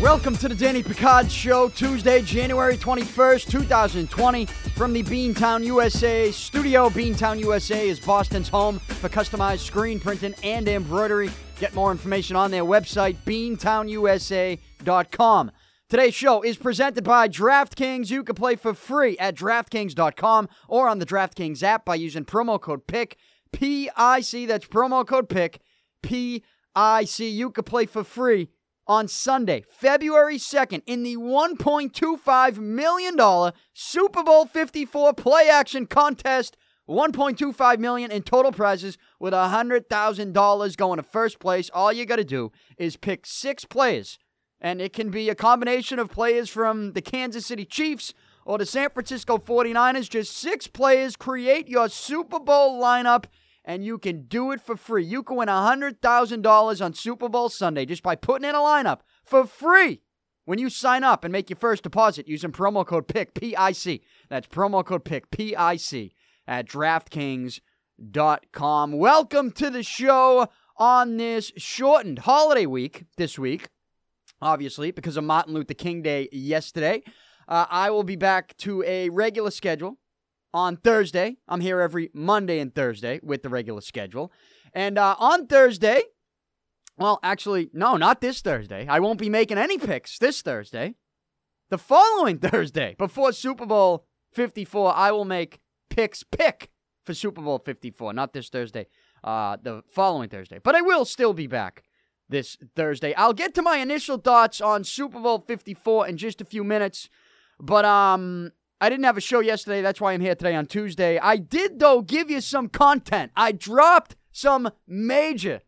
Welcome to the Danny Picard Show, Tuesday, January 21st, 2020, from the Beantown USA studio. Beantown USA is Boston's home for customized screen printing and embroidery. Get more information on their website, beantownusa.com. Today's show is presented by DraftKings. You can play for free at DraftKings.com or on the DraftKings app by using promo code PIC, P-I-C. That's promo code PIC. P-I-C. You can play for free on Sunday, February 2nd, in the $1.25 million Super Bowl 54 play action contest. 1.25 million in total prizes with $100,000 going to first place. All you got to do is pick six players, and it can be a combination of players from the Kansas City Chiefs or the San Francisco 49ers. Just six players create your Super Bowl lineup and you can do it for free. You can win $100,000 on Super Bowl Sunday just by putting in a lineup for free when you sign up and make your first deposit using promo code PIC, P-I-C. That's promo code PIC, P-I-C, at DraftKings.com. Welcome to the show on this shortened holiday week this week, obviously, because of Martin Luther King Day yesterday. Uh, I will be back to a regular schedule on Thursday. I'm here every Monday and Thursday with the regular schedule. And uh, on Thursday, well, actually, no, not this Thursday. I won't be making any picks this Thursday. The following Thursday, before Super Bowl 54, I will make picks pick for Super Bowl 54. Not this Thursday, uh, the following Thursday. But I will still be back this Thursday. I'll get to my initial thoughts on Super Bowl 54 in just a few minutes. But um, I didn't have a show yesterday. That's why I'm here today on Tuesday. I did, though, give you some content. I dropped some major,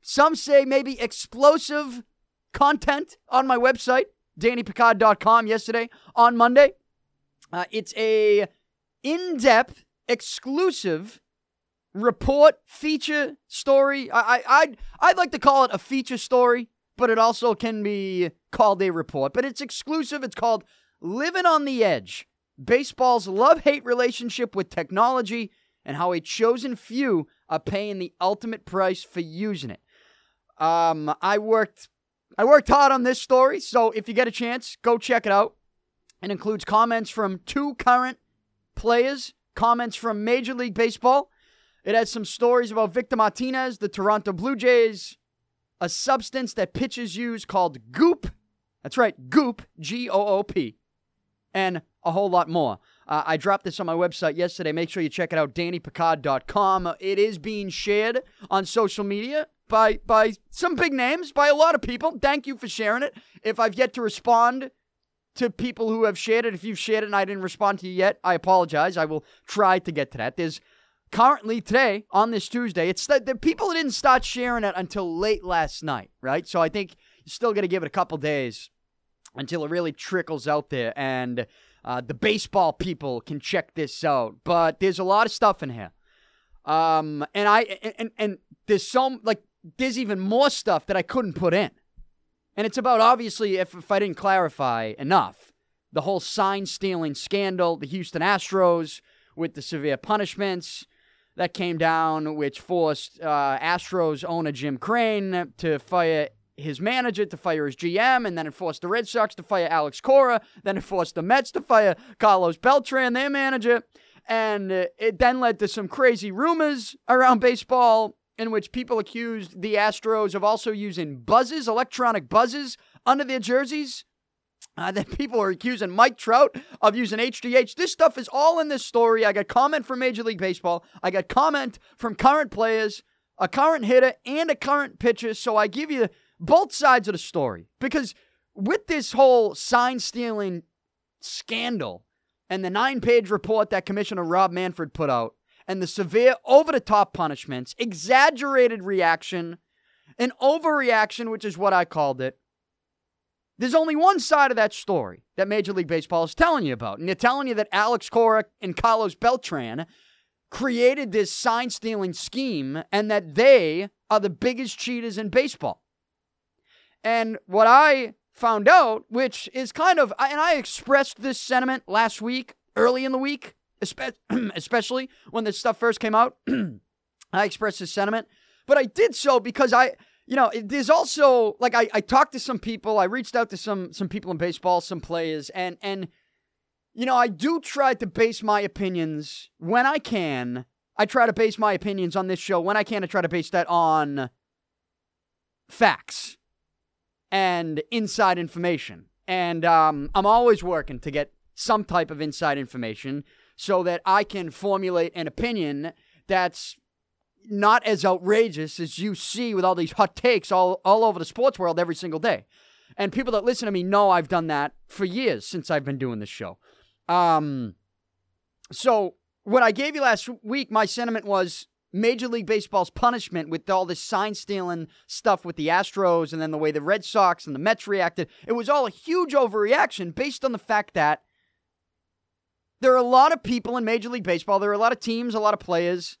some say maybe explosive content on my website, DannyPicard.com, yesterday on Monday. Uh, it's a in-depth, exclusive report, feature story. I, I, I'd, I'd like to call it a feature story, but it also can be called a report. But it's exclusive. It's called Living on the Edge Baseball's love hate relationship with technology and how a chosen few are paying the ultimate price for using it. Um, I worked I worked hard on this story, so if you get a chance, go check it out. It includes comments from two current players, comments from Major League Baseball. It has some stories about Victor Martinez, the Toronto Blue Jays, a substance that pitchers use called goop. That's right, goop, G O O P and a whole lot more. Uh, I dropped this on my website yesterday. Make sure you check it out, DannyPicard.com. It is being shared on social media by by some big names, by a lot of people. Thank you for sharing it. If I've yet to respond to people who have shared it, if you've shared it and I didn't respond to you yet, I apologize. I will try to get to that. There's currently today on this Tuesday, it's the, the people didn't start sharing it until late last night, right? So I think you're still going to give it a couple days until it really trickles out there and uh, the baseball people can check this out. But there's a lot of stuff in here. Um, and I and and there's some like there's even more stuff that I couldn't put in. And it's about obviously if if I didn't clarify enough, the whole sign stealing scandal, the Houston Astros with the severe punishments that came down, which forced uh, Astros owner Jim Crane to fire his manager to fire his GM, and then it forced the Red Sox to fire Alex Cora. Then it forced the Mets to fire Carlos Beltran, their manager. And it then led to some crazy rumors around baseball in which people accused the Astros of also using buzzes, electronic buzzes, under their jerseys. Uh, that people are accusing Mike Trout of using HGH. This stuff is all in this story. I got comment from Major League Baseball. I got comment from current players, a current hitter, and a current pitcher. So I give you both sides of the story because with this whole sign stealing scandal and the nine page report that Commissioner Rob Manfred put out and the severe over the top punishments, exaggerated reaction, an overreaction, which is what I called it. There's only one side of that story that Major League Baseball is telling you about. And they're telling you that Alex Cora and Carlos Beltran created this sign stealing scheme and that they are the biggest cheaters in baseball. And what I found out, which is kind of, and I expressed this sentiment last week, early in the week, especially when this stuff first came out. I expressed this sentiment, but I did so because I, you know, there's also like I, I talked to some people, I reached out to some some people in baseball, some players, and and you know, I do try to base my opinions when I can. I try to base my opinions on this show when I can. I try to base that on facts and inside information. And um, I'm always working to get some type of inside information so that I can formulate an opinion that's not as outrageous as you see with all these hot takes all, all over the sports world every single day. And people that listen to me know I've done that for years since I've been doing this show. Um, so what I gave you last week, my sentiment was Major League Baseball's punishment with all this sign stealing stuff with the Astros and then the way the Red Sox and the Mets reacted. It was all a huge overreaction based on the fact that there are a lot of people in Major League Baseball, there are a lot of teams, a lot of players,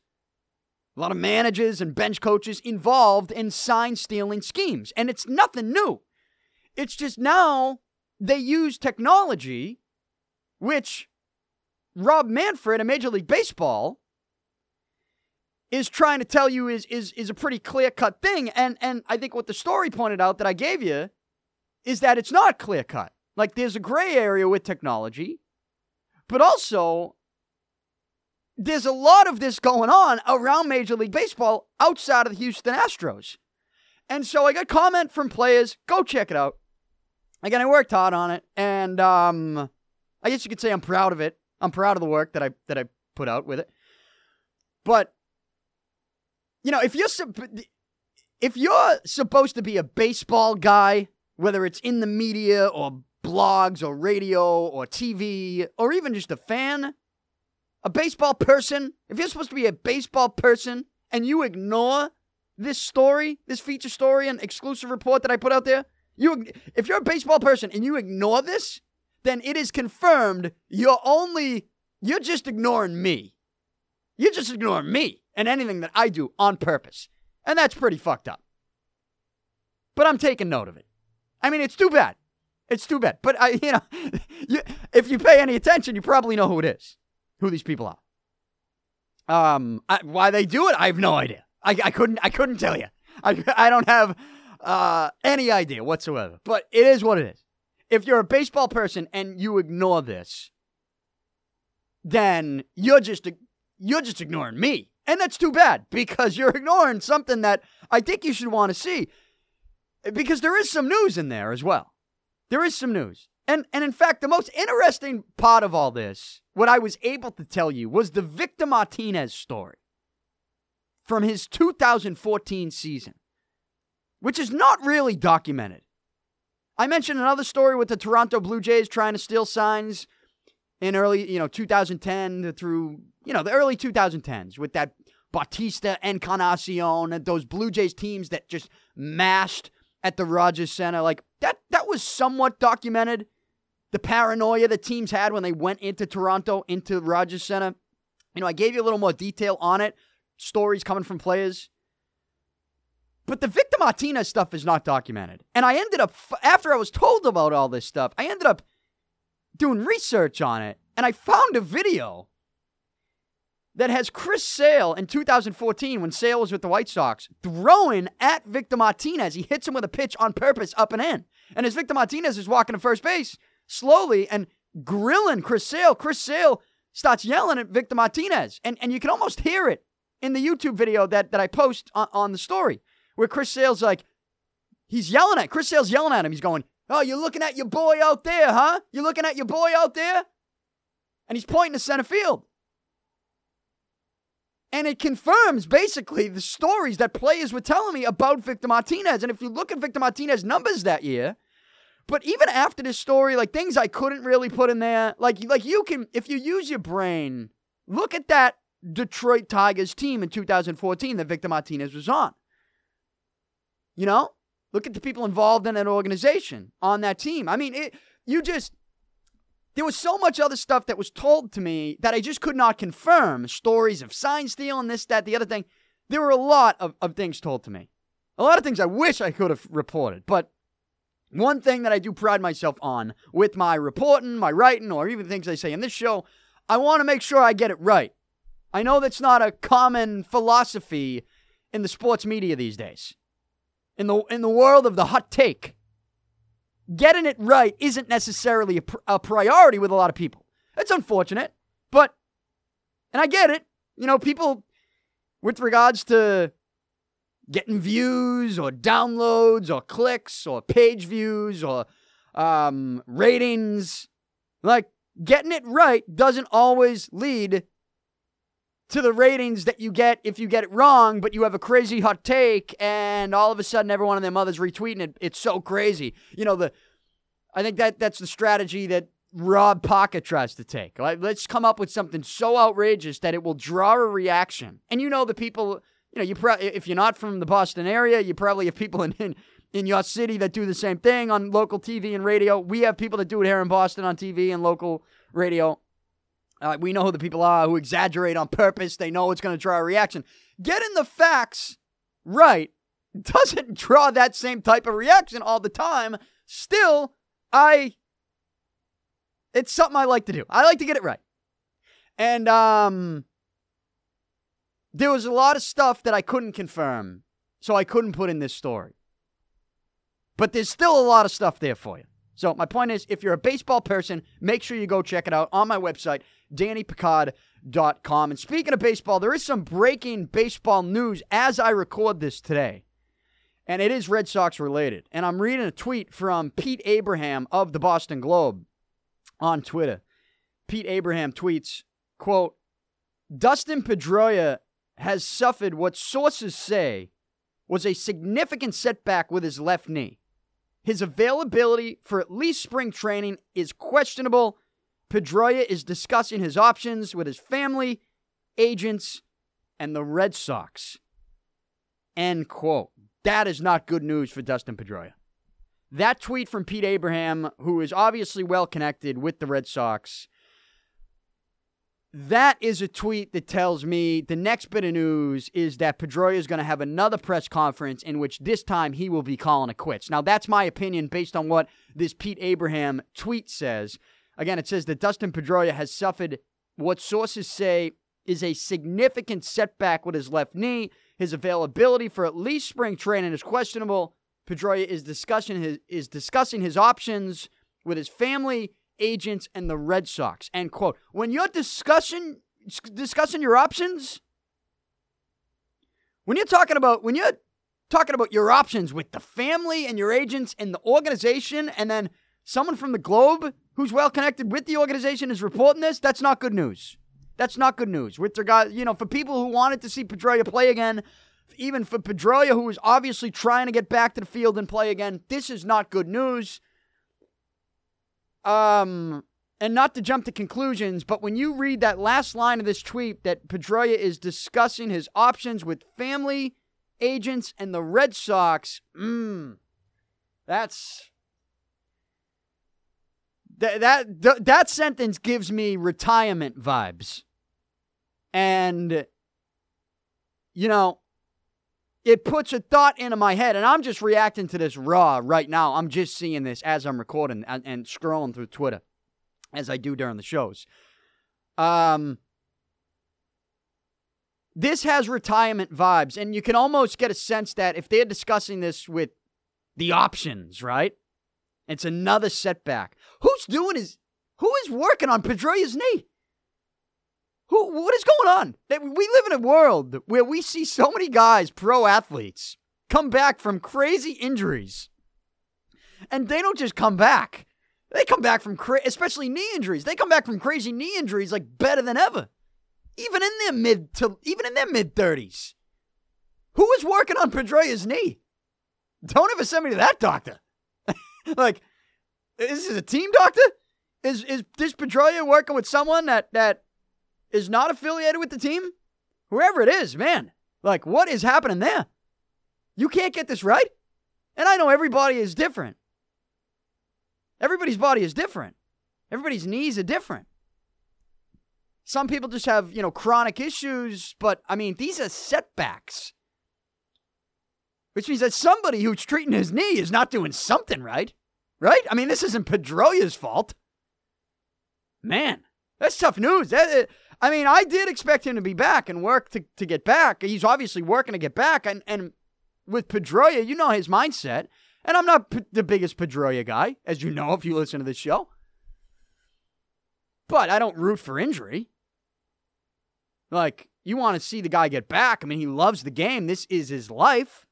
a lot of managers and bench coaches involved in sign stealing schemes. And it's nothing new. It's just now they use technology which Rob Manfred in Major League Baseball is trying to tell you is is is a pretty clear cut thing. And and I think what the story pointed out that I gave you is that it's not clear cut. Like there's a gray area with technology, but also there's a lot of this going on around Major League Baseball outside of the Houston Astros. And so I got comment from players, go check it out. Again, I worked hard on it, and um, I guess you could say I'm proud of it. I'm proud of the work that I that I put out with it. But you know, if you're if you're supposed to be a baseball guy, whether it's in the media or blogs or radio or TV or even just a fan, a baseball person, if you're supposed to be a baseball person and you ignore this story, this feature story and exclusive report that I put out there, you if you're a baseball person and you ignore this, then it is confirmed you're only, you're just ignoring me. You're just ignoring me and anything that I do on purpose. And that's pretty fucked up. But I'm taking note of it. I mean, it's too bad. It's too bad. But I, you know, you, if you pay any attention, you probably know who it is, who these people are. Um, I, why they do it, I have no idea. I, I couldn't, I couldn't tell you. I, I don't have uh, any idea whatsoever. But it is what it is if you're a baseball person and you ignore this, then you're just you're just ignoring me. And that's too bad because you're ignoring something that I think you should want to see. Because there is some news in there as well. There is some news. And and in fact, the most interesting part of all this, what I was able to tell you, was the Victor Martinez story from his 2014 season, which is not really documented. I mentioned another story with the Toronto Blue Jays trying to steal signs in early, you know, 2010 through, you know, the early 2010s with that Bautista Encarnacion and those Blue Jays teams that just mashed at the Rogers Center. Like that that was somewhat documented. The paranoia the teams had when they went into Toronto, into Rogers Center. You know, I gave you a little more detail on it. Stories coming from players. But the Victor Martinez stuff is not documented. And I ended up, after I was told about all this stuff, I ended up doing research on it. And I found a video that has Chris Sale in 2014 when Sale was with the White Sox throwing at Victor Martinez. He hits him with a pitch on purpose up and in. And as Victor Martinez is walking to first base slowly and grilling Chris Sale, Chris Sale starts yelling at Victor Martinez. And, and you can almost hear it in the YouTube video that, that I post on, on the story where Chris Sale's like, he's yelling at Chris Sale's yelling at him. He's going, "Oh, you're looking at your boy out there, huh? You're looking at your boy out there," and he's pointing to center field. And it confirms basically the stories that players were telling me about Victor Martinez. And if you look at Victor Martinez's numbers that year, but even after this story, like things I couldn't really put in there, like like you can if you use your brain, look at that Detroit Tigers team in 2014 that Victor Martinez was on. You know, look at the people involved in that organization on that team. I mean, it, you just there was so much other stuff that was told to me that I just could not confirm. Stories of sign stealing, this, that, the other thing. There were a lot of, of things told to me. A lot of things I wish I could have reported. But one thing that I do pride myself on with my reporting, my writing, or even things I say in this show, I want to make sure I get it right. I know that's not a common philosophy in the sports media these days. In the in the world of the hot take, getting it right isn't necessarily a, pr- a priority with a lot of people. It's unfortunate, but and I get it. You know, people with regards to getting views or downloads or clicks or page views or um, ratings. Like, getting it right doesn't always lead to the ratings that you get if you get it wrong, but you have a crazy hot take and all of a sudden every one of their mothers retweeting it. It's so crazy. You know, the I think that that's the strategy that Rob Parker tries to take. Like, let's come up with something so outrageous that it will draw a reaction. And you know the people, you know, you pro- if you're not from the Boston area, you probably have people in, in in your city that do the same thing on local TV and radio. We have people that do it here in Boston on TV and local radio. Uh, we know who the people are who exaggerate on purpose. They know it's going to draw a reaction. Getting the facts right doesn't draw that same type of reaction all the time. Still, I it's something I like to do. I like to get it right. And um there was a lot of stuff that I couldn't confirm, so I couldn't put in this story. But there's still a lot of stuff there for you. So my point is, if you're a baseball person, make sure you go check it out on my website, DannyPicard.com. And speaking of baseball, there is some breaking baseball news as I record this today. And it is Red Sox related. And I'm reading a tweet from Pete Abraham of the Boston Globe on Twitter. Pete Abraham tweets, quote, Dustin Pedroia has suffered what sources say was a significant setback with his left knee. His availability for at least spring training is questionable. Pedroia is discussing his options with his family, agents, and the Red Sox. End quote. That is not good news for Dustin Pedroia. That tweet from Pete Abraham, who is obviously well connected with the Red Sox, that is a tweet that tells me the next bit of news is that Pedroia is going to have another press conference in which this time he will be calling it quits. Now, that's my opinion based on what this Pete Abraham tweet says. Again, it says that Dustin Pedroia has suffered what sources say is a significant setback with his left knee. His availability for at least spring training is questionable. Pedroia is discussing his is discussing his options with his family, agents, and the Red Sox. End quote. When you're discussing discussing your options, when you're talking about when you're talking about your options with the family and your agents and the organization, and then someone from the Globe who's well connected with the organization is reporting this, that's not good news. That's not good news. With regard, you know, for people who wanted to see Pedroia play again, even for Pedroia, who is obviously trying to get back to the field and play again, this is not good news. Um, and not to jump to conclusions, but when you read that last line of this tweet that Pedroia is discussing his options with family, agents, and the Red Sox, mmm, that's that that that sentence gives me retirement vibes. And you know, it puts a thought into my head, and I'm just reacting to this raw right now. I'm just seeing this as I'm recording and, and scrolling through Twitter, as I do during the shows. Um, this has retirement vibes, and you can almost get a sense that if they're discussing this with the options, right? It's another setback. Who's doing his? Who is working on Pedroia's knee? Who? What is going on? We live in a world where we see so many guys, pro athletes, come back from crazy injuries, and they don't just come back. They come back from cra- especially knee injuries. They come back from crazy knee injuries like better than ever, even in their mid to even in their mid thirties. Who is working on Pedroia's knee? Don't ever send me to that doctor. like, is this a team doctor? Is is this Pedroia working with someone that that is not affiliated with the team? Whoever it is, man. Like, what is happening there? You can't get this right. And I know everybody is different. Everybody's body is different. Everybody's knees are different. Some people just have, you know, chronic issues, but I mean, these are setbacks. Which means that somebody who's treating his knee is not doing something right. Right? I mean, this isn't Pedroia's fault. Man, that's tough news. That, uh, I mean, I did expect him to be back and work to, to get back. He's obviously working to get back. And, and with Pedroia, you know his mindset. And I'm not p- the biggest Pedroia guy, as you know if you listen to this show. But I don't root for injury. Like, you want to see the guy get back. I mean, he loves the game. This is his life.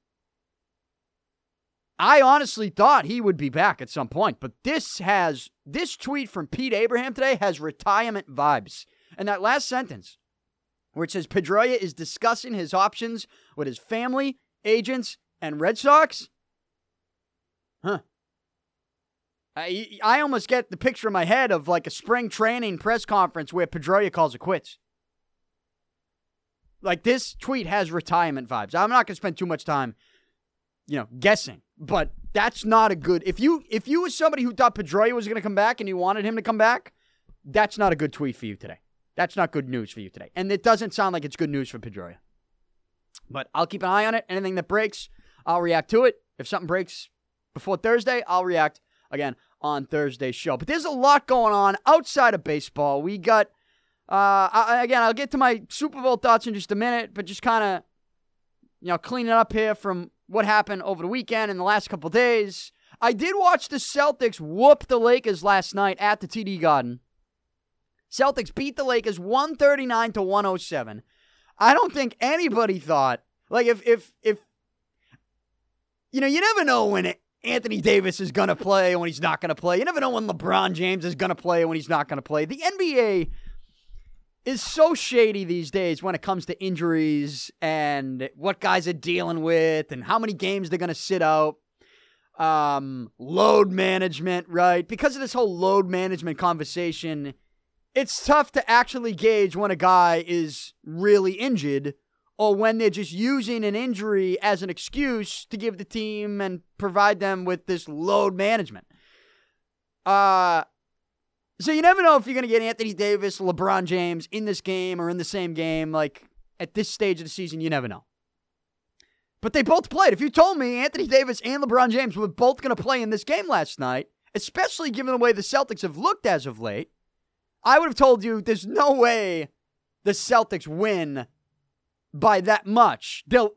I honestly thought he would be back at some point, but this has this tweet from Pete Abraham today has retirement vibes. And that last sentence, where it says Pedroia is discussing his options with his family, agents, and Red Sox. Huh. I, I almost get the picture in my head of like a spring training press conference where Pedroia calls it quits. Like this tweet has retirement vibes. I'm not going to spend too much time, you know, guessing, but that's not a good. If you if you was somebody who thought Pedroia was going to come back and you wanted him to come back, that's not a good tweet for you today. That's not good news for you today. And it doesn't sound like it's good news for Pedroia. But I'll keep an eye on it. Anything that breaks, I'll react to it. If something breaks before Thursday, I'll react again on Thursday's show. But there's a lot going on outside of baseball. We got, uh, I, again, I'll get to my Super Bowl thoughts in just a minute, but just kind of, you know, cleaning up here from what happened over the weekend and the last couple days. I did watch the Celtics whoop the Lakers last night at the TD Garden. Celtics beat the Lakers 139 to 107. I don't think anybody thought like if if if you know, you never know when Anthony Davis is going to play when he's not going to play. You never know when LeBron James is going to play when he's not going to play. The NBA is so shady these days when it comes to injuries and what guys are dealing with and how many games they're going to sit out. Um, load management, right? Because of this whole load management conversation, it's tough to actually gauge when a guy is really injured or when they're just using an injury as an excuse to give the team and provide them with this load management. Uh so you never know if you're going to get Anthony Davis, LeBron James in this game or in the same game like at this stage of the season, you never know. But they both played. If you told me Anthony Davis and LeBron James were both going to play in this game last night, especially given the way the Celtics have looked as of late, I would have told you there's no way the Celtics win by that much. They'll,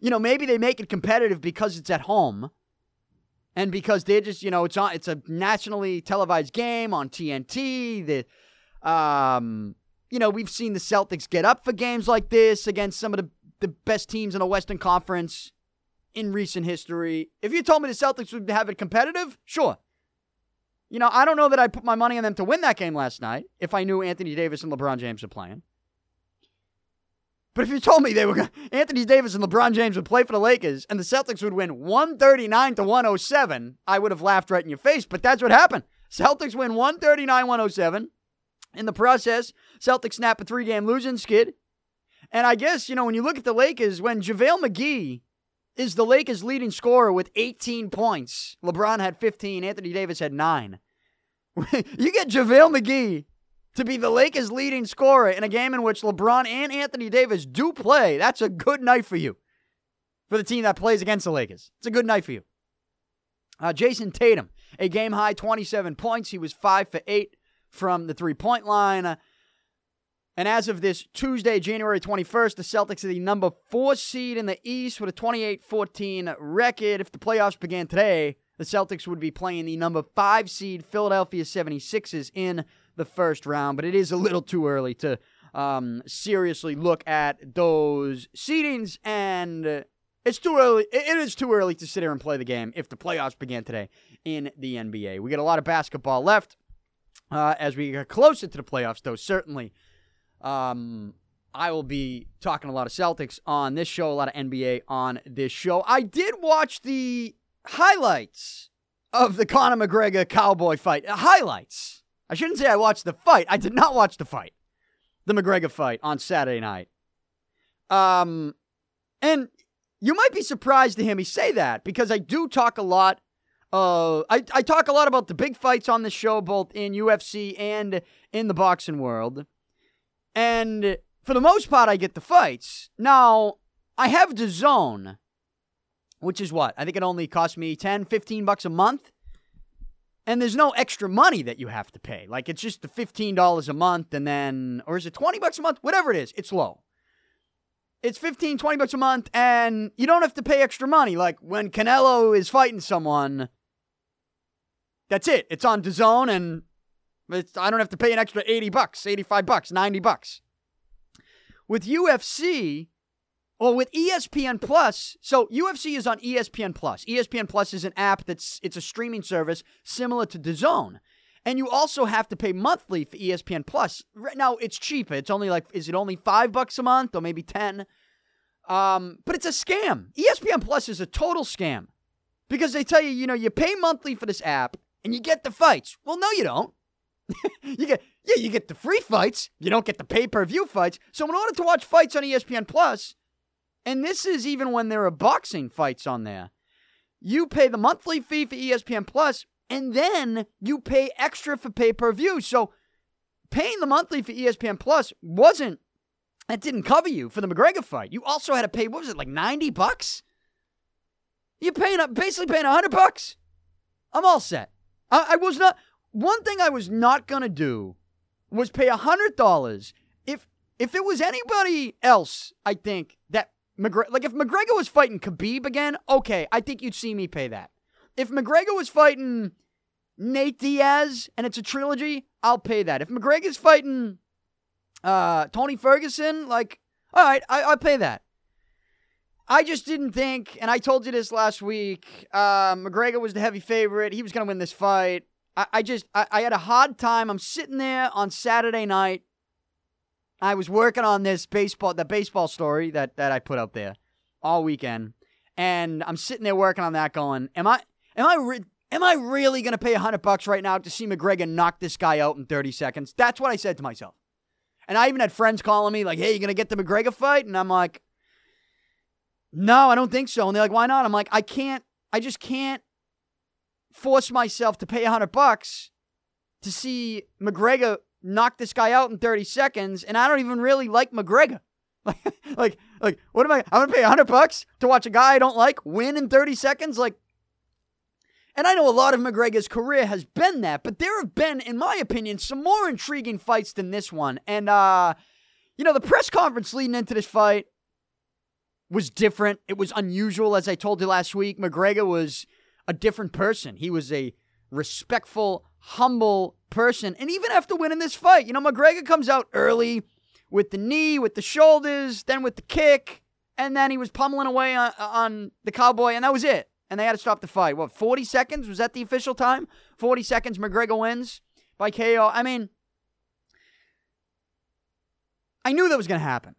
you know, maybe they make it competitive because it's at home, and because they're just, you know, it's on, it's a nationally televised game on TNT. The, um, you know, we've seen the Celtics get up for games like this against some of the the best teams in the Western Conference in recent history. If you told me the Celtics would have it competitive, sure. You know, I don't know that I'd put my money on them to win that game last night if I knew Anthony Davis and LeBron James were playing. But if you told me they were going Anthony Davis and LeBron James would play for the Lakers and the Celtics would win 139 to 107, I would have laughed right in your face, but that's what happened. Celtics win 139-107. In the process, Celtics snap a three-game losing skid. And I guess, you know, when you look at the Lakers, when JaVale McGee is the Lakers' leading scorer with 18 points, LeBron had 15, Anthony Davis had 9. you get JaVale McGee to be the Lakers' leading scorer in a game in which LeBron and Anthony Davis do play, that's a good night for you. For the team that plays against the Lakers. It's a good night for you. Uh, Jayson Tatum, a game high 27 points. He was 5 for 8 from the three point line. Uh, and as of this Tuesday, January 21st, the Celtics are the number four seed in the East with a 28 14 record. If the playoffs began today, the Celtics would be playing the number five seed Philadelphia 76ers in the first round, but it is a little too early to um, seriously look at those seedings, and it's too early. It is too early to sit here and play the game if the playoffs began today in the NBA. We got a lot of basketball left uh, as we get closer to the playoffs, though. Certainly, um, I will be talking a lot of Celtics on this show, a lot of NBA on this show. I did watch the highlights of the Conor McGregor Cowboy fight. Highlights. I shouldn't say I watched the fight. I did not watch the fight, the McGregor fight on Saturday night. Um, and you might be surprised to hear me say that because I do talk a lot. Uh, I, I talk a lot about the big fights on the show, both in UFC and in the boxing world. And for the most part, I get the fights. Now, I have DAZN, which is what? I think it only cost me 10, 15 bucks a month. And there's no extra money that you have to pay. Like it's just the $15 a month and then, or is it 20 bucks a month? Whatever it is, it's low. It's 15, 20 bucks a month and you don't have to pay extra money. Like when Canelo is fighting someone, that's it. It's on DAZN and I don't have to pay an extra 80 bucks, 85 bucks, 90 bucks. With UFC, or with ESPN Plus, so UFC is on ESPN Plus. ESPN Plus is an app that's it's a streaming service similar to DAZN. And you also have to pay monthly for ESPN Plus. Right now it's cheaper. It's only like is it only 5 bucks a month or maybe 10? Um, but it's a scam. ESPN Plus is a total scam. Because they tell you, you know, you pay monthly for this app and you get the fights. Well, no you don't. you get yeah, you get the free fights. You don't get the pay-per-view fights. So in order to watch fights on ESPN Plus, and this is even when there are boxing fights on there. You pay the monthly fee for ESPN Plus, and then you pay extra for pay per view. So paying the monthly for ESPN Plus wasn't, that didn't cover you for the McGregor fight. You also had to pay, what was it, like 90 bucks? You're paying, basically paying 100 bucks. I'm all set. I, I was not, one thing I was not going to do was pay $100 if, if it was anybody else, I think, that McGregor, like if McGregor was fighting Khabib again, okay, I think you'd see me pay that. If McGregor was fighting Nate Diaz and it's a trilogy, I'll pay that. If McGregor's fighting uh, Tony Ferguson, like, all right, I, I'll pay that. I just didn't think, and I told you this last week. Uh, McGregor was the heavy favorite. He was going to win this fight. I, I just, I, I had a hard time. I'm sitting there on Saturday night I was working on this baseball, the baseball story that that I put up there all weekend, and I'm sitting there working on that, going, "Am I, am I, re- am I really gonna pay a hundred bucks right now to see McGregor knock this guy out in 30 seconds?" That's what I said to myself, and I even had friends calling me like, "Hey, you gonna get the McGregor fight?" And I'm like, "No, I don't think so." And they're like, "Why not?" I'm like, "I can't, I just can't force myself to pay a hundred bucks to see McGregor knock this guy out in 30 seconds, and I don't even really like McGregor. Like, like, like, what am I? I'm gonna pay 100 bucks to watch a guy I don't like win in 30 seconds? Like, and I know a lot of McGregor's career has been that, but there have been, in my opinion, some more intriguing fights than this one. And, uh, you know, the press conference leading into this fight was different. It was unusual, as I told you last week. McGregor was a different person. He was a respectful, humble person. And even after winning this fight, you know, McGregor comes out early with the knee, with the shoulders, then with the kick, and then he was pummeling away on, on the cowboy, and that was it. And they had to stop the fight. What, 40 seconds? Was that the official time? 40 seconds, McGregor wins by KO. I mean, I knew that was going to happen.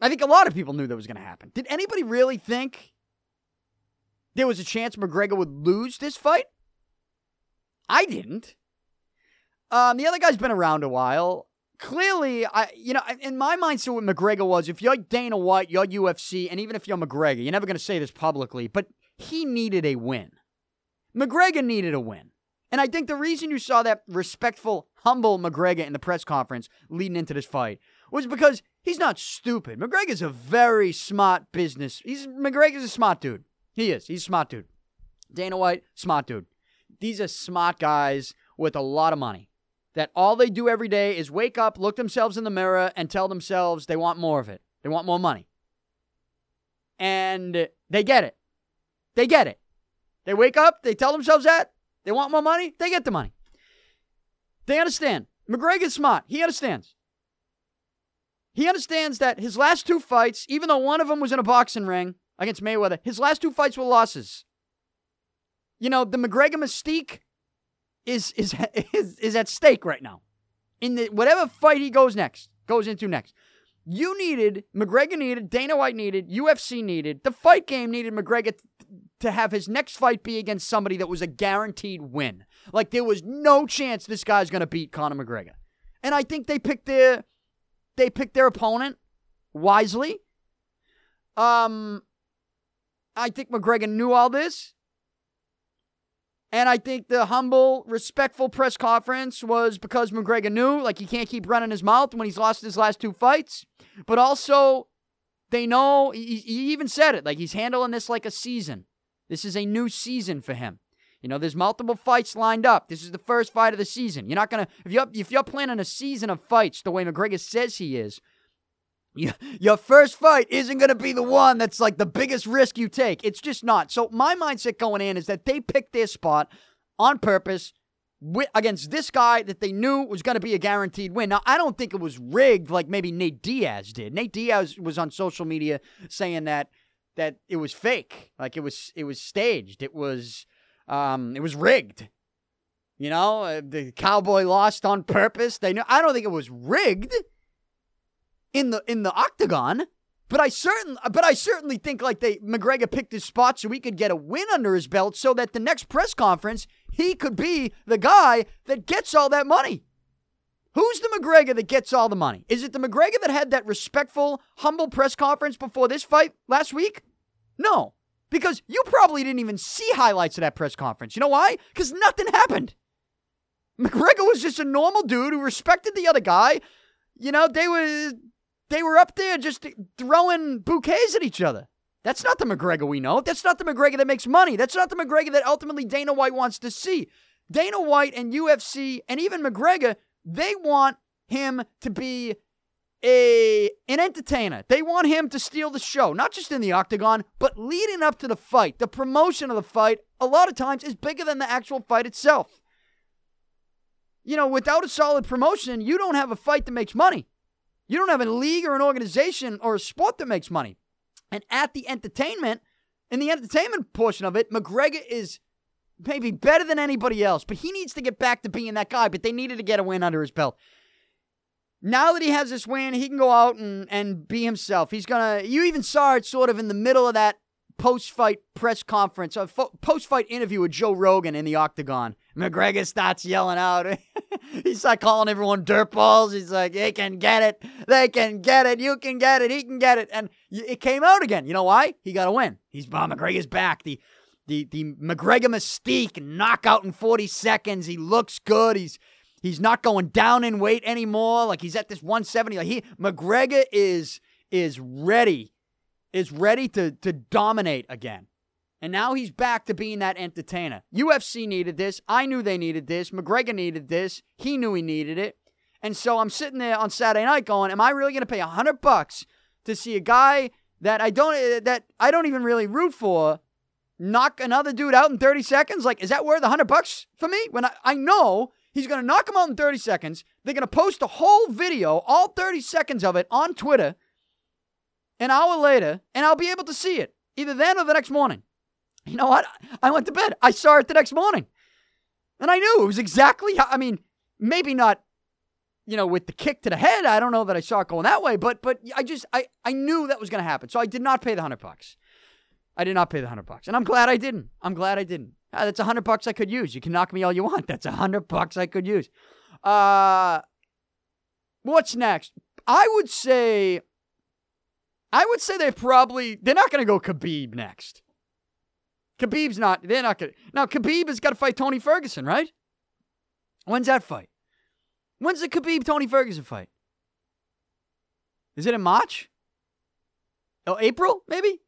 I think a lot of people knew that was going to happen. Did anybody really think there was a chance McGregor would lose this fight? I didn't. Um, the other guy's been around a while. Clearly, I you know, in my mind, so what McGregor was, if you're Dana White, you're UFC, and even if you're McGregor, you're never going to say this publicly, but he needed a win. McGregor needed a win. And I think the reason you saw that respectful, humble McGregor in the press conference leading into this fight was because he's not stupid. McGregor's a very smart business. He's McGregor's a smart dude. He is. He's a smart dude. Dana White, smart dude. These are smart guys with a lot of money that all they do every day is wake up, look themselves in the mirror, and tell themselves they want more of it. They want more money. And they get it. They get it. They wake up, they tell themselves that. They want more money, they get the money. They understand. McGregor's smart. He understands. He understands that his last two fights, even though one of them was in a boxing ring against Mayweather, his last two fights were losses. You know, the McGregor mystique is is is, is at stake right now. In the whatever fight he goes next, goes into next. You needed McGregor needed Dana White needed UFC needed the fight game needed McGregor to have his next fight be against somebody that was a guaranteed win. Like there was no chance this guy's going to beat Conor McGregor. And I think they picked their they picked their opponent wisely. Um I think McGregor knew all this. And I think the humble, respectful press conference was because McGregor knew, like, he can't keep running his mouth when he's lost his last two fights. But also, they know, he, he even said it, like, he's handling this like a season. This is a new season for him. You know, there's multiple fights lined up. This is the first fight of the season. You're not gonna if you're if you're planning a season of fights the way McGregor says he is. You, your first fight isn't going to be the one that's like the biggest risk you take. It's just not. So, my mindset going in is that they picked their spot on purpose against this guy that they knew was going to be a guaranteed win. Now, I don't think it was rigged like maybe Nate Diaz did. Nate Diaz was on social media saying that that it was fake, like it was it was staged, it was um it was rigged. You know, uh, the cowboy lost on purpose. They know. I don't think it was rigged in the in the octagon. But I certain, but I certainly think like they McGregor picked his spot so he could get a win under his belt, so that the next press conference he could be the guy that gets all that money. Who's the McGregor that gets all the money? Is it the McGregor that had that respectful, humble press conference before this fight last week? No, because you probably didn't even see highlights of that press conference. You know why? Because nothing happened. McGregor was just a normal dude who respected the other guy. You know, they were they were up there just throwing bouquets at each other. That's not the McGregor we know. That's not the McGregor that makes money. That's not the McGregor that ultimately Dana White wants to see. Dana White and UFC and even McGregor, they want him to be a an entertainer. They want him to steal the show, not just in the octagon, but leading up to the fight. The promotion of the fight a lot of times is bigger than the actual fight itself. You know, without a solid promotion, you don't have a fight that makes money. You don't have a league or an organization or a sport that makes money. And at the entertainment, in the entertainment portion of it, McGregor is maybe better than anybody else, but he needs to get back to being that guy. But they needed to get a win under his belt. Now that he has this win, he can go out and, and be himself. He's gonna. You even saw it sort of in the middle of that post-fight press conference, a post-fight interview with Joe Rogan in the octagon. McGregor starts yelling out. He's like calling everyone dirtballs. He's like, they can get it. They can get it. You can get it. He can get it. And it came out again. You know why? He got a win. He's Bob McGregor's back. The the the McGregor mystique knockout in 40 seconds. He looks good. He's he's not going down in weight anymore. Like he's at this 170. Like he McGregor is is ready. Is ready to to dominate again. And now he's back to being that entertainer. UFC needed this. I knew they needed this. McGregor needed this. He knew he needed it. And so I'm sitting there on Saturday night going, am I really going to pay a 100 bucks to see a guy that I don't eh, that I don't even really root for knock another dude out in 30 seconds? Like is that worth a 100 bucks for me? When I, I know he's going to knock him out in 30 seconds. They're going to post a whole video, all 30 seconds of it on Twitter an hour later, and I'll be able to see it either then or the next morning. You know what? I went to bed. I saw it the next morning. And I knew it was exactly how, I mean, maybe not, you know, with the kick to the head. I don't know that I saw it going that way, but but I just I, I knew that was gonna happen. So I did not pay the hundred bucks. I did not pay the hundred bucks. And I'm glad I didn't. I'm glad I didn't. Ah, that's a hundred bucks I could use. You can knock me all you want. That's a hundred bucks I could use. Uh what's next? I would say I would say they probably they're not gonna go Khabib next. Khabib's not. They're not gonna. Now Khabib has got to fight Tony Ferguson, right? When's that fight? When's the Khabib Tony Ferguson fight? Is it in March? Oh, April maybe.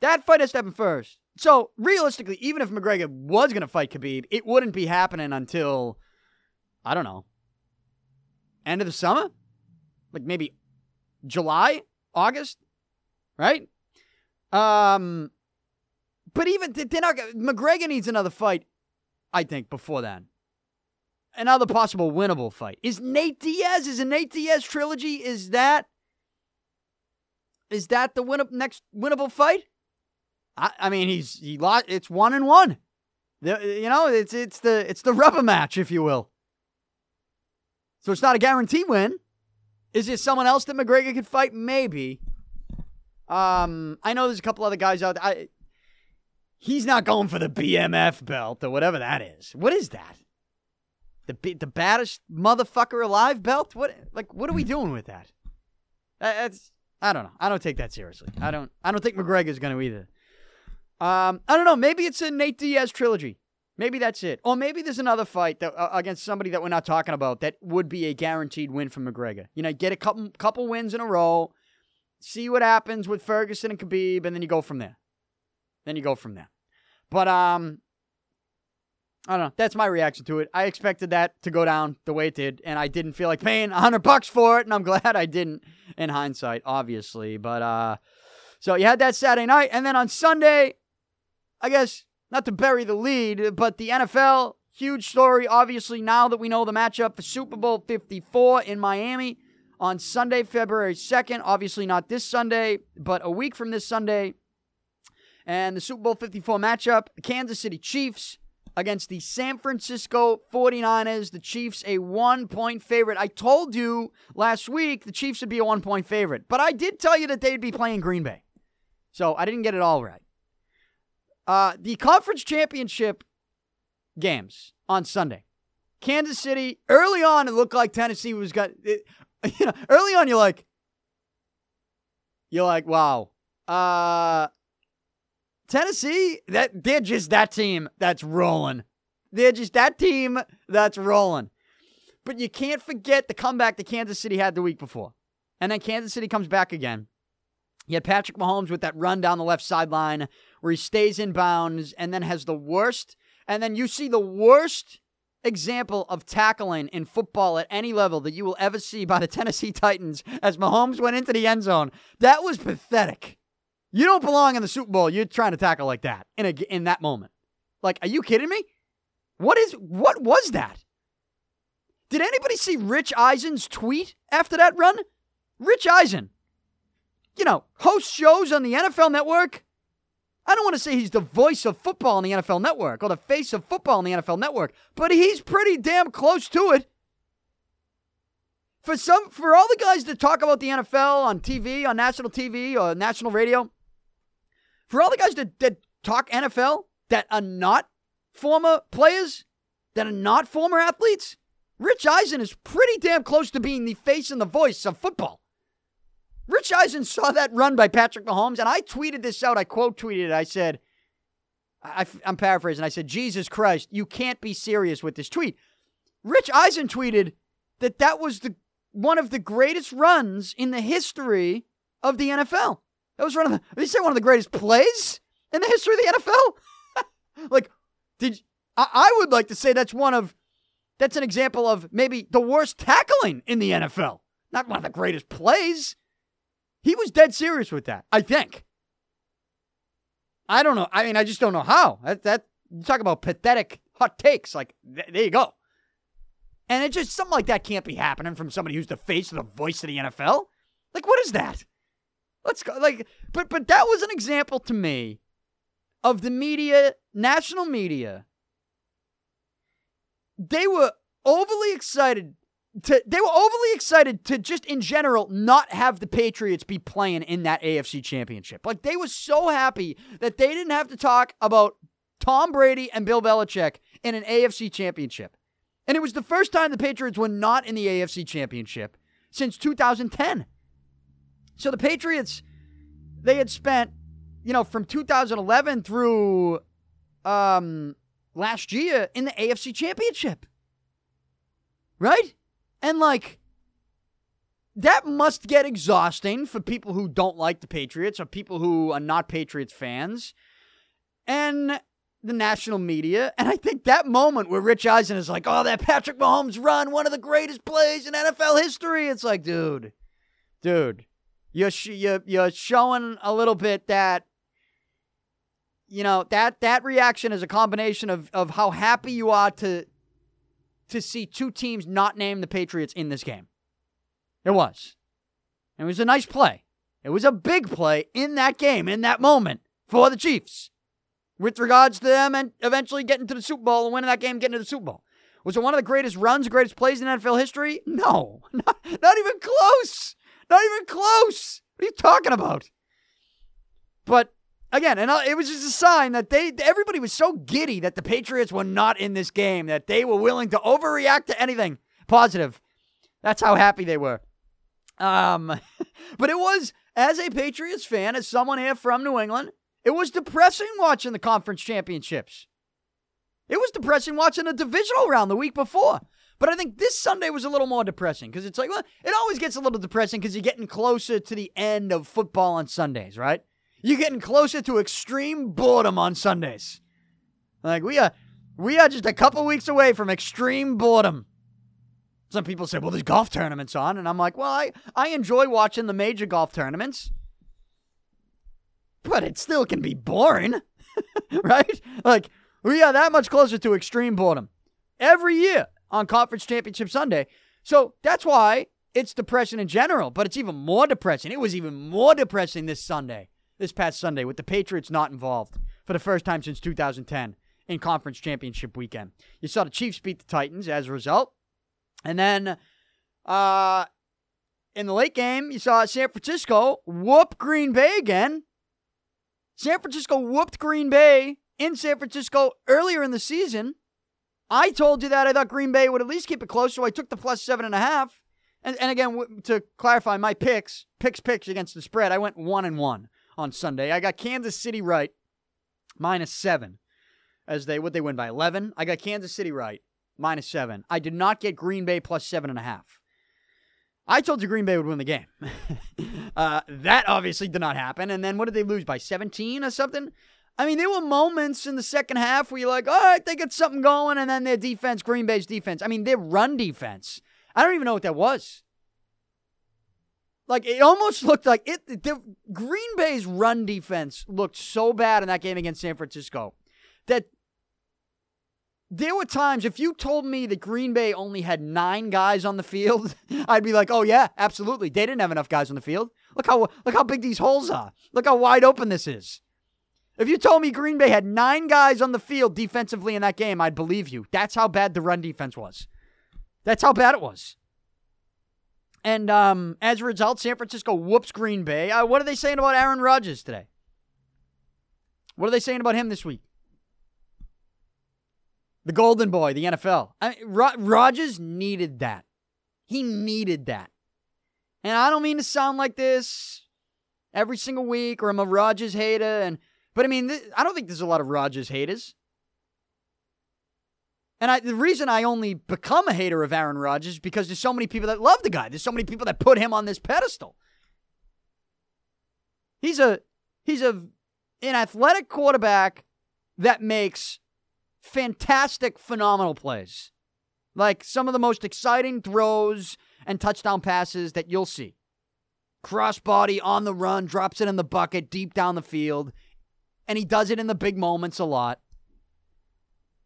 That fight has to happen first. So realistically, even if McGregor was gonna fight Khabib, it wouldn't be happening until I don't know end of the summer, like maybe July, August, right? Um, but even they're not. McGregor needs another fight, I think, before then. Another possible winnable fight. Is Nate Diaz? Is a Nate Diaz trilogy? Is that? Is that the win next winnable fight? I, I mean, he's he lost. It's one and one. The, you know, it's it's the it's the rubber match, if you will. So it's not a guarantee win. Is there someone else that McGregor could fight? Maybe. Um, I know there's a couple other guys out there. I, He's not going for the BMF belt or whatever that is. What is that? The the baddest motherfucker alive belt? What like what are we doing with that? That's I don't know. I don't take that seriously. I don't I don't think McGregor's going to either. Um, I don't know. Maybe it's a Nate Diaz trilogy. Maybe that's it. Or maybe there's another fight that, uh, against somebody that we're not talking about that would be a guaranteed win for McGregor. You know, get a couple couple wins in a row, see what happens with Ferguson and Khabib, and then you go from there. Then you go from there. But um, I don't know. That's my reaction to it. I expected that to go down the way it did, and I didn't feel like paying a hundred bucks for it, and I'm glad I didn't. In hindsight, obviously, but uh, so you had that Saturday night, and then on Sunday, I guess not to bury the lead, but the NFL huge story. Obviously, now that we know the matchup for Super Bowl 54 in Miami on Sunday, February 2nd. Obviously, not this Sunday, but a week from this Sunday. And the Super Bowl 54 matchup, Kansas City Chiefs against the San Francisco 49ers. The Chiefs, a one point favorite. I told you last week the Chiefs would be a one point favorite, but I did tell you that they'd be playing Green Bay. So I didn't get it all right. Uh, the conference championship games on Sunday. Kansas City, early on, it looked like Tennessee was got. It, you know, early on, you're like, you're like, wow, uh, Tennessee, that they're just that team that's rolling. They're just that team that's rolling. But you can't forget the comeback that Kansas City had the week before. And then Kansas City comes back again. You had Patrick Mahomes with that run down the left sideline where he stays in bounds and then has the worst. And then you see the worst example of tackling in football at any level that you will ever see by the Tennessee Titans as Mahomes went into the end zone. That was pathetic. You don't belong in the Super Bowl. You're trying to tackle like that in a, in that moment. Like, are you kidding me? What is what was that? Did anybody see Rich Eisen's tweet after that run? Rich Eisen, you know, hosts shows on the NFL Network. I don't want to say he's the voice of football on the NFL Network or the face of football on the NFL Network, but he's pretty damn close to it. For some, for all the guys that talk about the NFL on TV, on national TV or national radio, for all the guys that, that talk NFL that are not former players, that are not former athletes, Rich Eisen is pretty damn close to being the face and the voice of football. Rich Eisen saw that run by Patrick Mahomes, and I tweeted this out. I quote tweeted it. I said, I, am paraphrasing. I said, Jesus Christ, you can't be serious with this tweet. Rich Eisen tweeted that that was the one of the greatest runs in the history of the NFL. That was one of the. You say one of the greatest plays in the history of the NFL? like, did I, I would like to say that's one of. That's an example of maybe the worst tackling in the NFL. Not one of the greatest plays. He was dead serious with that. I think. I don't know. I mean, I just don't know how. That that you talk about pathetic hot takes. Like th- there you go. And it just something like that can't be happening from somebody who's the face of the voice of the NFL. Like, what is that? Let's go. Like, but but that was an example to me of the media, national media. They were overly excited to. They were overly excited to just in general not have the Patriots be playing in that AFC Championship. Like they were so happy that they didn't have to talk about Tom Brady and Bill Belichick in an AFC Championship. And it was the first time the Patriots were not in the AFC Championship since 2010. So the Patriots, they had spent, you know, from 2011 through um, last year in the AFC Championship. Right? And like, that must get exhausting for people who don't like the Patriots or people who are not Patriots fans and the national media. And I think that moment where Rich Eisen is like, oh, that Patrick Mahomes run, one of the greatest plays in NFL history. It's like, dude, dude, you're sh- you're you're showing a little bit that you know that that reaction is a combination of of how happy you are to to see two teams not name the Patriots in this game. It was. It was a nice play. It was a big play in that game, in that moment for the Chiefs. With regards to them and eventually getting to the Super Bowl and winning that game, getting to the Super Bowl. Was it one of the greatest runs, greatest plays in NFL history? No, not, not even close. Not even close. What are you talking about? But again, and it was just a sign that they everybody was so giddy that the Patriots were not in this game that they were willing to overreact to anything positive. That's how happy they were. Um, but it was as a Patriots fan, as someone here from New England, it was depressing watching the conference championships. It was depressing watching a divisional round the week before. But I think this Sunday was a little more depressing because it's like, well, it always gets a little depressing because you're getting closer to the end of football on Sundays, right? You're getting closer to extreme boredom on Sundays. Like we are, We are just a couple weeks away from extreme boredom. Some people say, well, there's golf tournaments on. And I'm like, well, I, I enjoy watching the major golf tournaments, but it still can be boring, right? Like, we are that much closer to extreme boredom every year on Conference Championship Sunday. So that's why it's depressing in general, but it's even more depressing. It was even more depressing this Sunday, this past Sunday, with the Patriots not involved for the first time since 2010 in Conference Championship weekend. You saw the Chiefs beat the Titans as a result. And then uh, in the late game, you saw San Francisco whoop Green Bay again. San Francisco whooped Green Bay in San Francisco earlier in the season. I told you that I thought Green Bay would at least keep it close, so I took the plus seven and a half. And, and again, to clarify my picks, picks, picks against the spread, I went one and one on Sunday. I got Kansas City right, minus seven, as they would they win by eleven. I got Kansas City right, minus seven. I did not get Green Bay plus seven and a half. I told you Green Bay would win the game. uh, that obviously did not happen. And then what did they lose by 17 or something? I mean, there were moments in the second half where you're like, all right, they got something going, and then their defense, Green Bay's defense. I mean, their run defense. I don't even know what that was. Like it almost looked like it. The Green Bay's run defense looked so bad in that game against San Francisco that there were times if you told me that Green Bay only had nine guys on the field, I'd be like, "Oh yeah, absolutely. They didn't have enough guys on the field. Look how look how big these holes are. Look how wide open this is." If you told me Green Bay had nine guys on the field defensively in that game, I'd believe you. That's how bad the run defense was. That's how bad it was. And um, as a result, San Francisco whoops Green Bay. Uh, what are they saying about Aaron Rodgers today? What are they saying about him this week? The Golden Boy, the NFL. I mean, Ro- Rodgers needed that. He needed that. And I don't mean to sound like this every single week or I'm a Rodgers hater. And but I mean, th- I don't think there's a lot of Rodgers haters. And I, the reason I only become a hater of Aaron Rodgers is because there's so many people that love the guy. There's so many people that put him on this pedestal. He's a he's a an athletic quarterback that makes fantastic, phenomenal plays. Like some of the most exciting throws and touchdown passes that you'll see. Crossbody on the run, drops it in the bucket deep down the field, and he does it in the big moments a lot.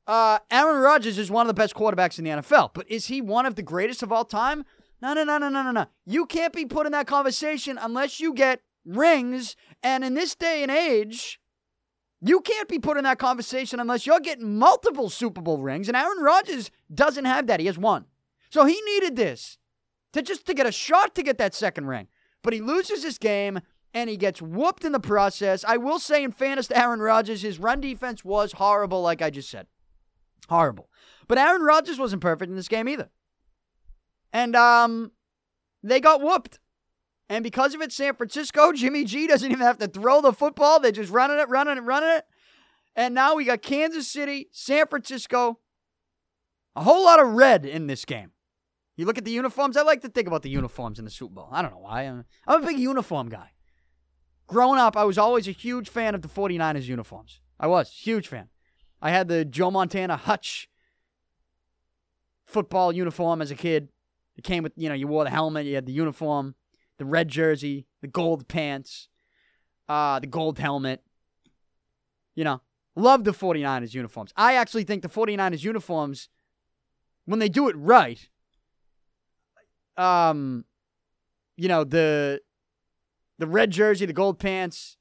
Uh, Aaron Rodgers is one of the best quarterbacks in the NFL, but is he one of the greatest of all time? No, no, no, no, no, no, no. You can't be put in that conversation unless you get rings. And in this day and age, you can't be put in that conversation unless you're getting multiple Super Bowl rings. And Aaron Rodgers doesn't have that. He has one. So he needed this to just to get a shot to get that second ring. But he loses this game and he gets whooped in the process. I will say, in fairness to Aaron Rodgers, his run defense was horrible, like I just said. Horrible. But Aaron Rodgers wasn't perfect in this game either. And um, they got whooped. And because of it, San Francisco, Jimmy G doesn't even have to throw the football. They're just running it, running it, running it. And now we got Kansas City, San Francisco. A whole lot of red in this game. You look at the uniforms. I like to think about the uniforms in the Super Bowl. I don't know why. I'm, I'm a big uniform guy. Growing up, I was always a huge fan of the 49ers uniforms. I was. Huge fan. I had the Joe Montana Hutch football uniform as a kid. It came with, you know, you wore the helmet, you had the uniform, the red jersey, the gold pants, uh, the gold helmet. You know, love the 49ers uniforms. I actually think the 49ers uniforms, when they do it right, um, you know, the the red jersey, the gold pants,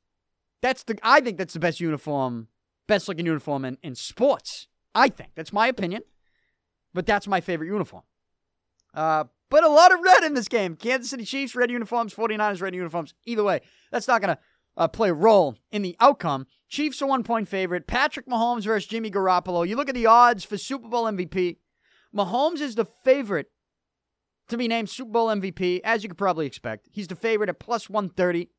that's the I think that's the best uniform best looking uniform in, in sports. I think. That's my opinion. But that's my favorite uniform. Uh, but a lot of red in this game. Kansas City Chiefs, red uniforms, 49ers, red uniforms. Either way, that's not going to uh, play a role in the outcome. Chiefs are one point favorite. Patrick Mahomes versus Jimmy Garoppolo. You look at the odds for Super Bowl MVP. Mahomes is the favorite to be named Super Bowl MVP, as you could probably expect. He's the favorite at plus 130.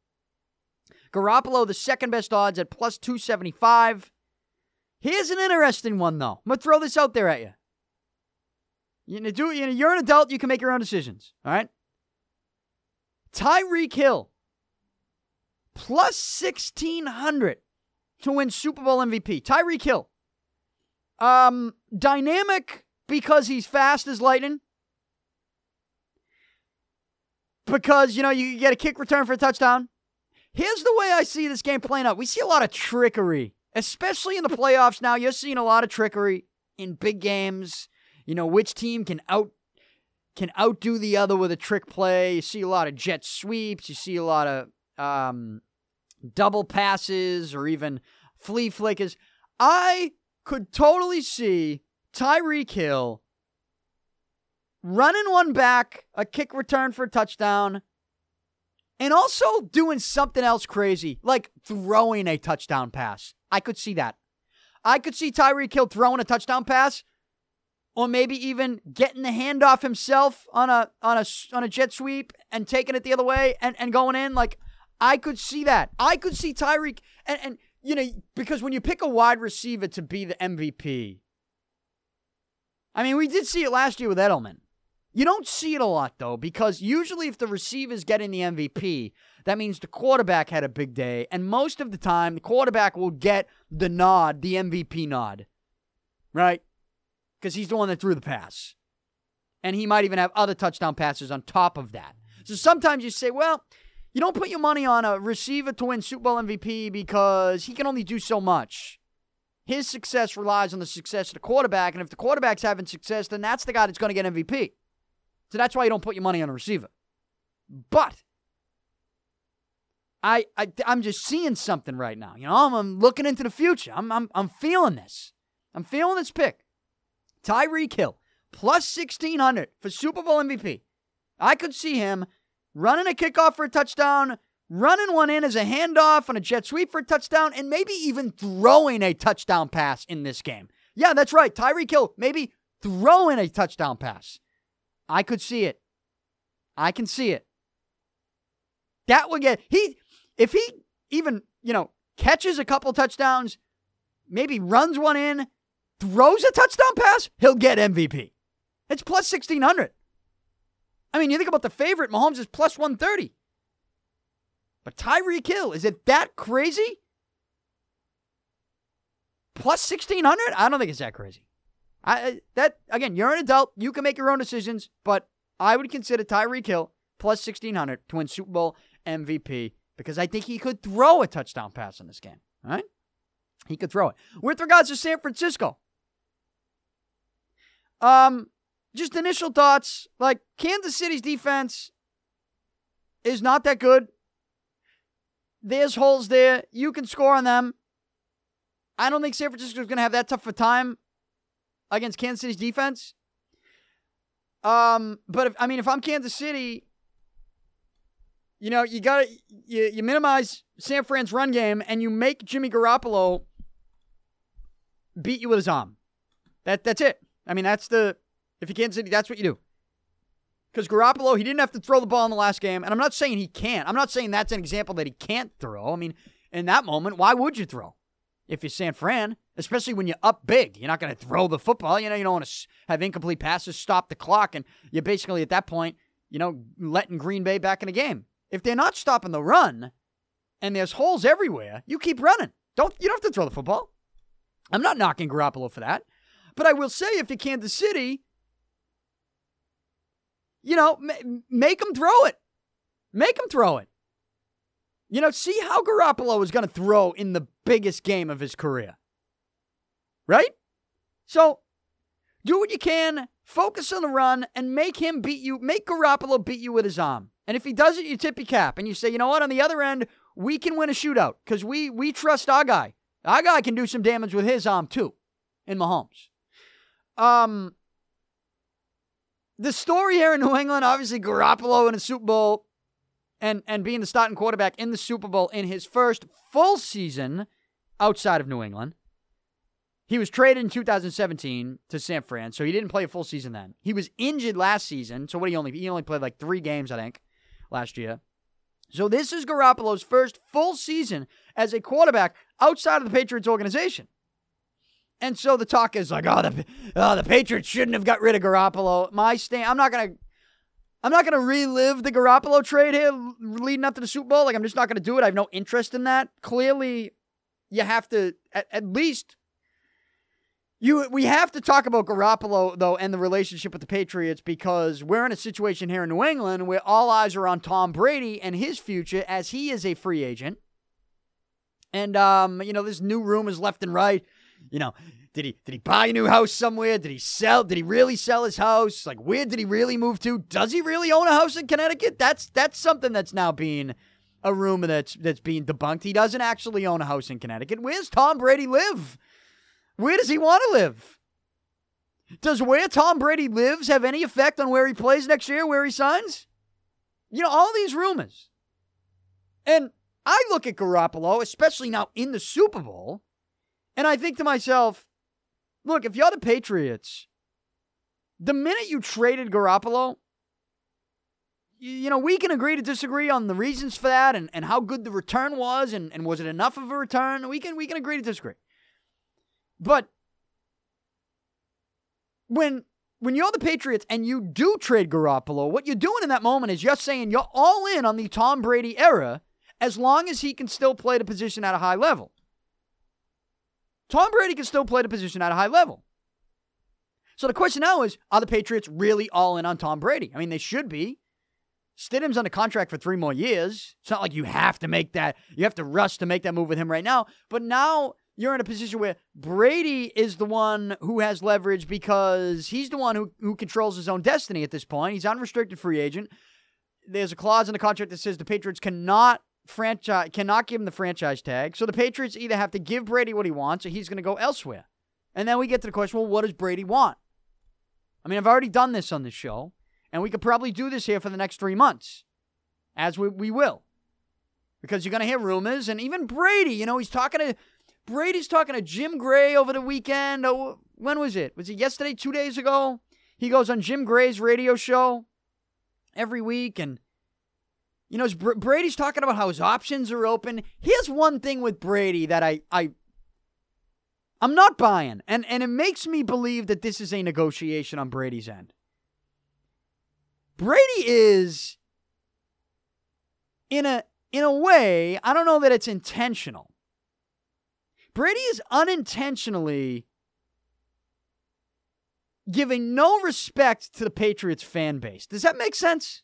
Garoppolo, the second best odds at plus 275. Here's an interesting one, though. I'm going to throw this out there at you. You're an adult, you can make your own decisions, all right? Tyreek Hill, plus 1,600 to win Super Bowl MVP. Tyreek Hill. Um, dynamic because he's fast as lightning. Because, you know, you get a kick return for a touchdown. Here's the way I see this game playing out. We see a lot of trickery, especially in the playoffs now. You're seeing a lot of trickery in big games. You know, which team can out can outdo the other with a trick play. You see a lot of jet sweeps. You see a lot of um, double passes or even flea flickers. I could totally see Tyreek Hill running one back, a kick return for a touchdown, and also doing something else crazy, like throwing a touchdown pass. I could see that. I could see Tyreek Hill throwing a touchdown pass, or maybe even getting the handoff himself on a on a on a jet sweep and taking it the other way and, and going in. Like I could see that. I could see Tyreek and, and you know, because when you pick a wide receiver to be the MVP, I mean, we did see it last year with Edelman. You don't see it a lot, though, because usually if the receiver's getting the MVP, that means the quarterback had a big day. And most of the time, the quarterback will get the nod, the MVP nod, right? Because he's the one that threw the pass. And he might even have other touchdown passes on top of that. So sometimes you say, well, you don't put your money on a receiver to win Super Bowl MVP because he can only do so much. His success relies on the success of the quarterback. And if the quarterback's having success, then that's the guy that's going to get MVP. So that's why you don't put your money on a receiver. But I, I I'm just seeing something right now. You know, I'm, I'm looking into the future. I'm, I'm I'm feeling this. I'm feeling this pick. Tyreek Hill plus 1600 for Super Bowl MVP. I could see him running a kickoff for a touchdown, running one in as a handoff on a jet sweep for a touchdown, and maybe even throwing a touchdown pass in this game. Yeah, that's right. Tyreek Hill maybe throwing a touchdown pass. I could see it. I can see it. That would get he if he even, you know, catches a couple touchdowns, maybe runs one in, throws a touchdown pass, he'll get MVP. It's plus 1600. I mean, you think about the favorite, Mahomes is plus 130. But Tyreek Hill, is it that crazy? Plus 1600? I don't think it's that crazy. I that again, you're an adult, you can make your own decisions, but I would consider Tyreek Hill plus 1600 to win Super Bowl MVP because I think he could throw a touchdown pass in this game. All right? He could throw it. With regards to San Francisco, um, just initial thoughts. Like Kansas City's defense is not that good. There's holes there. You can score on them. I don't think San Francisco is going to have that tough a time against Kansas City's defense. Um, but if, I mean, if I'm Kansas City, you know, you got to you, you minimize San Fran's run game and you make Jimmy Garoppolo beat you with his arm. That that's it. I mean, that's the if you Kansas City, that's what you do. Because Garoppolo, he didn't have to throw the ball in the last game, and I'm not saying he can't. I'm not saying that's an example that he can't throw. I mean, in that moment, why would you throw if you're San Fran? especially when you're up big. You're not going to throw the football. You know, you don't want to have incomplete passes, stop the clock, and you're basically at that point, you know, letting Green Bay back in the game. If they're not stopping the run, and there's holes everywhere, you keep running. Don't you don't have to throw the football. I'm not knocking Garoppolo for that, but I will say if you're Kansas City, you know, make them throw it. Make them throw it. You know, see how Garoppolo is going to throw in the biggest game of his career right? So do what you can, focus on the run, and make him beat you, make Garoppolo beat you with his arm. And if he does it, you tip your cap and you say, you know what, on the other end, we can win a shootout because we we trust our guy. Our guy can do some damage with his arm too, in Mahomes. Um, the story here in New England, obviously Garoppolo in a Super Bowl and and being the starting quarterback in the Super Bowl in his first full season outside of New England. He was traded in 2017 to San Fran, so he didn't play a full season then. He was injured last season, so what he only he only played like three games, I think, last year. So this is Garoppolo's first full season as a quarterback outside of the Patriots organization. And so the talk is like, oh, the oh, the Patriots shouldn't have got rid of Garoppolo. My stand, I'm not gonna, I'm not gonna relive the Garoppolo trade here leading up to the Super Bowl. Like I'm just not gonna do it. I have no interest in that. Clearly, you have to at, at least You, we have to talk about Garoppolo though and the relationship with the Patriots because we're in a situation here in New England where all eyes are on Tom Brady and his future as he is a free agent. And um, you know, this new rumors left and right. You know, did he did he buy a new house somewhere? Did he sell? Did he really sell his house? Like, where did he really move to? Does he really own a house in Connecticut? That's that's something that's now being a rumor that's that's being debunked. He doesn't actually own a house in Connecticut. Where's Tom Brady live? Where does he want to live? Does where Tom Brady lives have any effect on where he plays next year, where he signs? You know, all these rumors. And I look at Garoppolo, especially now in the Super Bowl, and I think to myself, look, if you're the Patriots, the minute you traded Garoppolo, you know, we can agree to disagree on the reasons for that and, and how good the return was and, and was it enough of a return? We can we can agree to disagree. But when when you're the Patriots and you do trade Garoppolo, what you're doing in that moment is you're saying you're all in on the Tom Brady era as long as he can still play the position at a high level. Tom Brady can still play the position at a high level. So the question now is are the Patriots really all in on Tom Brady? I mean, they should be. Stidham's under contract for three more years. It's not like you have to make that, you have to rush to make that move with him right now. But now you're in a position where Brady is the one who has leverage because he's the one who, who controls his own destiny at this point. He's unrestricted free agent. There's a clause in the contract that says the Patriots cannot franchise cannot give him the franchise tag. So the Patriots either have to give Brady what he wants or he's going to go elsewhere. And then we get to the question, well, what does Brady want? I mean, I've already done this on this show, and we could probably do this here for the next three months, as we, we will. Because you're going to hear rumors, and even Brady, you know, he's talking to Brady's talking to Jim Gray over the weekend. Oh, when was it? Was it yesterday, two days ago? He goes on Jim Gray's radio show every week, and you know, Brady's talking about how his options are open. Here's one thing with Brady that I, I, I'm not buying, and and it makes me believe that this is a negotiation on Brady's end. Brady is, in a in a way, I don't know that it's intentional Brady is unintentionally giving no respect to the Patriots fan base. Does that make sense?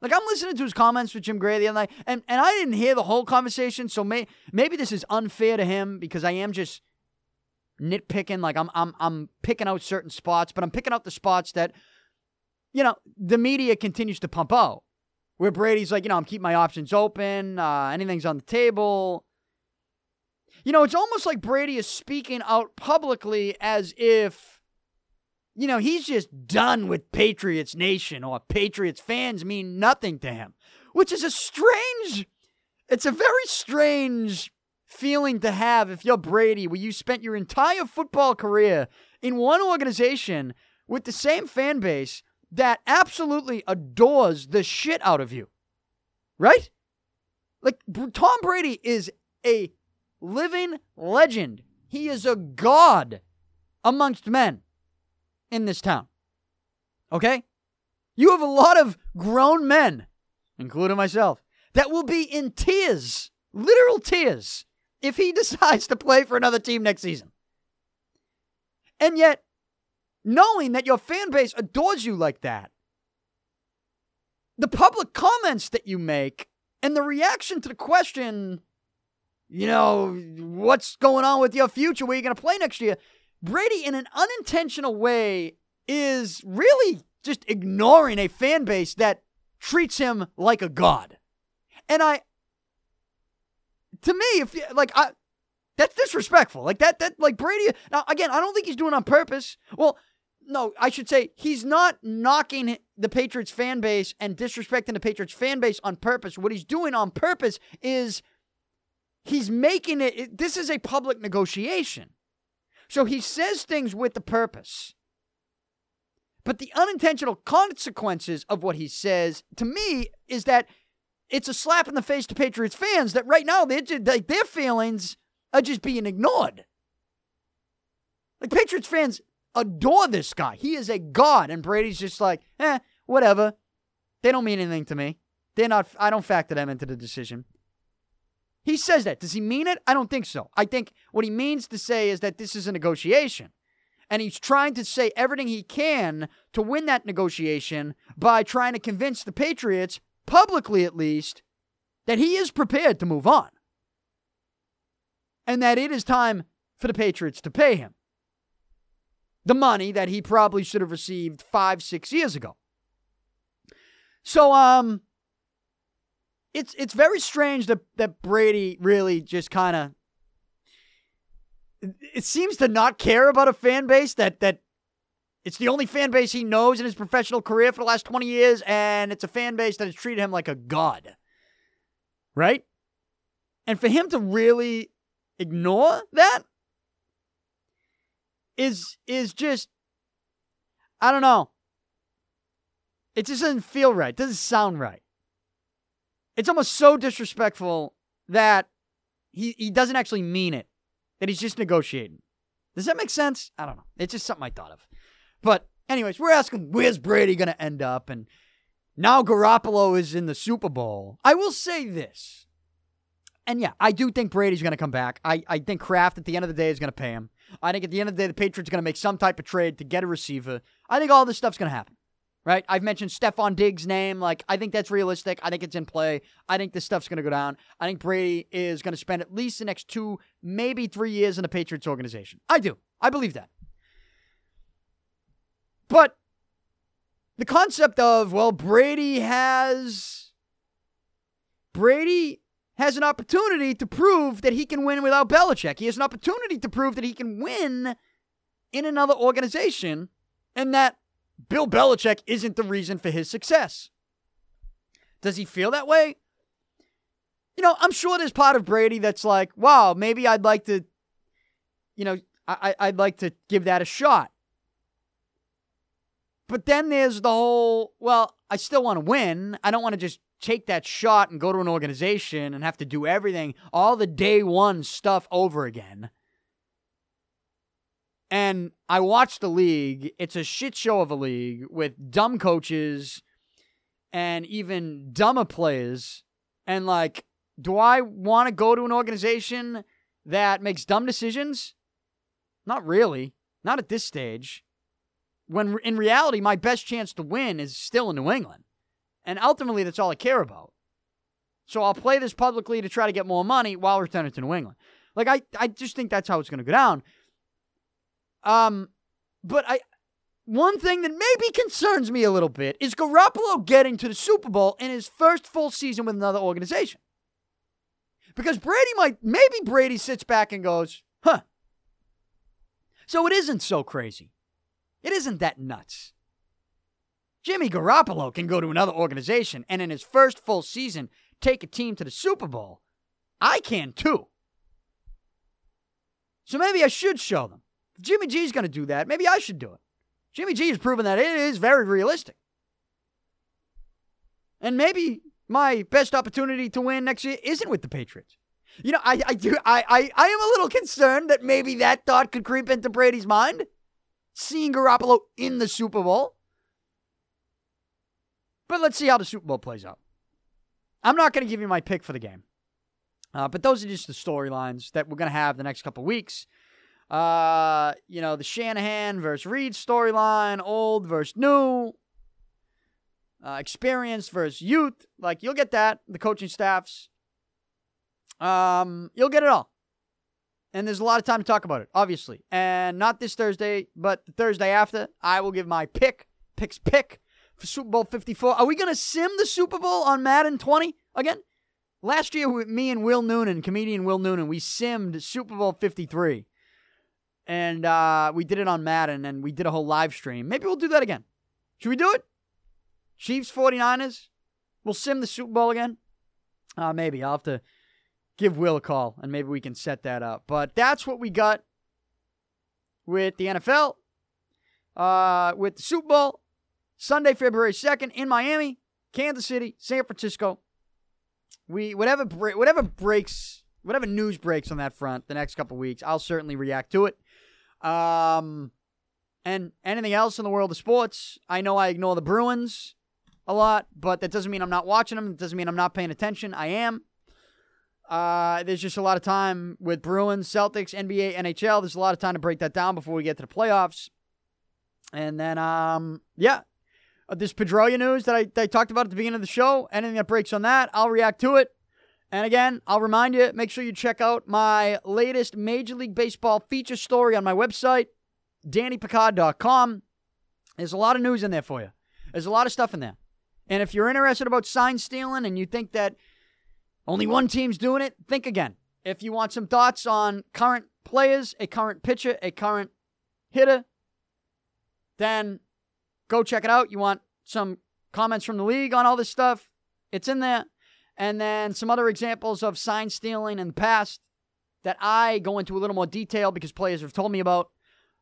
Like I'm listening to his comments with Jim Gray the other night, and, and I didn't hear the whole conversation, so may, maybe this is unfair to him because I am just nitpicking. Like I'm I'm I'm picking out certain spots, but I'm picking out the spots that, you know, the media continues to pump out. Where Brady's like, you know, I'm keeping my options open, uh, anything's on the table. You know, it's almost like Brady is speaking out publicly as if, you know, he's just done with Patriots Nation or Patriots fans mean nothing to him, which is a strange, it's a very strange feeling to have if you're Brady, where you spent your entire football career in one organization with the same fan base that absolutely adores the shit out of you. Right? Like, Tom Brady is a living legend. He is a god amongst men in this town. Okay? You have a lot of grown men, including myself, that will be in tears, literal tears, if he decides to play for another team next season. And yet, knowing that your fan base adores you like that, the public comments that you make and the reaction to the question you know, what's going on with your future? Where are you going to play next year? Brady, in an unintentional way, is really just ignoring a fan base that treats him like a god. And I, to me, if you, like I, that's disrespectful. Like that, that like Brady. Now again, I don't think he's doing on purpose. Well, no, I should say he's not knocking the Patriots fan base and disrespecting the Patriots fan base on purpose. What he's doing on purpose is He's making it, this is a public negotiation. So he says things with the purpose. But the unintentional consequences of what he says, to me, is that it's a slap in the face to Patriots fans that right now just, like, their feelings are just being ignored. Like Patriots fans adore this guy. He is a god, and Brady's just like, eh, whatever. They don't mean anything to me. They're not. I don't factor them into the decision. He says that. Does he mean it? I don't think so. I think what he means to say is that this is a negotiation. And he's trying to say everything he can to win that negotiation by trying to convince the Patriots, publicly at least, that he is prepared to move on. And that it is time for the Patriots to pay him the money that he probably should have received five, six years ago. So, um, it's it's very strange that that Brady really just kind of it seems to not care about a fan base that that it's the only fan base he knows in his professional career for the last 20 years and it's a fan base that has treated him like a god. Right? And for him to really ignore that is is just I don't know. It just doesn't feel right. It doesn't sound right. It's almost so disrespectful that he, he doesn't actually mean it. That he's just negotiating. Does that make sense? I don't know. It's just something I thought of. But anyways, we're asking where's Brady gonna end up? And now Garoppolo is in the Super Bowl. I will say this. And yeah, I do think Brady's gonna come back. I, I think Kraft at the end of the day is gonna pay him. I think at the end of the day, the Patriots are going to make some type of trade to get a receiver. I think all this stuff's going to happen. Right? I've mentioned Stefon Diggs' name. Like, I think that's realistic. I think it's in play. I think this stuff's going to go down. I think Brady is going to spend at least the next two, maybe three years in the Patriots organization. I do. I believe that. But the concept of, well, Brady has. Brady has an opportunity to prove that he can win without Belichick. He has an opportunity to prove that he can win in another organization and that Bill Belichick isn't the reason for his success. Does he feel that way? You know, I'm sure there's part of Brady that's like, wow, maybe I'd like to, you know, I, I'd like to give that a shot. But then there's the whole, well, I still want to win. I don't want to just take that shot and go to an organization and have to do everything, all the day one stuff over again. And I watched the league. It's a shit show of a league with dumb coaches and even dumber players. And like, do I want to go to an organization that makes dumb decisions? Not really. Not at this stage. When in reality, my best chance to win is still in New England. And ultimately, that's all I care about. So I'll play this publicly to try to get more money while returning to New England. Like I, I just think that's how it's going to go down. Um, but I, one thing that maybe concerns me a little bit is Garoppolo getting to the Super Bowl in his first full season with another organization. Because Brady might, maybe Brady sits back and goes, huh. So it isn't so crazy. It isn't that nuts. Jimmy Garoppolo can go to another organization and in his first full season take a team to the Super Bowl. I can too. So maybe I should show them. Jimmy G's going to do that, maybe I should do it. Jimmy G has proven that it is very realistic. And maybe my best opportunity to win next year isn't with the Patriots. You know, I, I do I, I I am a little concerned that maybe that thought could creep into Brady's mind. Seeing Garoppolo in the Super Bowl. But let's see how the Super Bowl plays out. I'm not going to give you my pick for the game. Uh, but those are just the storylines that we're going to have the next couple weeks. Uh, you know, the Shanahan versus Reid storyline, old versus new, uh, versus youth. Like, you'll get that, the coaching staffs. Um, you'll get it all. And there's a lot of time to talk about it, obviously. And not this Thursday, but the Thursday after, I will give my pick, picks pick for Super Bowl 54. Are we going to sim the Super Bowl on Madden 20 again? Last year, me and Will Noonan, comedian Will Noonan, we simmed Super Bowl 53. And uh, we did it on Madden and we did a whole live stream. Maybe we'll do that again. Should we do it? Chiefs 49ers? We'll sim the Super Bowl again? Uh, maybe. I'll have to give Will a call and maybe we can set that up. But that's what we got with the NFL, uh, with the Super Bowl, Sunday, February 2nd in Miami, Kansas City, San Francisco. We whatever whatever breaks, whatever news breaks on that front the next couple weeks, I'll certainly react to it. Um and anything else in the world of sports, I know I ignore the Bruins a lot, but that doesn't mean I'm not watching them. It doesn't mean I'm not paying attention. I am. Uh, there's just a lot of time with Bruins, Celtics, NBA, NHL. There's a lot of time to break that down before we get to the playoffs. And then, um, yeah, uh, this Pedroia news that I, that I talked about at the beginning of the show. Anything that breaks on that, I'll react to it. And again, I'll remind you make sure you check out my latest Major League Baseball feature story on my website, DannyPicard.com. There's a lot of news in there for you. There's a lot of stuff in there. And if you're interested about sign stealing and you think that only one team's doing it, think again. If you want some thoughts on current players, a current pitcher, a current hitter, then go check it out. You want some comments from the league on all this stuff? It's in there. And then some other examples of sign stealing in the past that I go into a little more detail because players have told me about.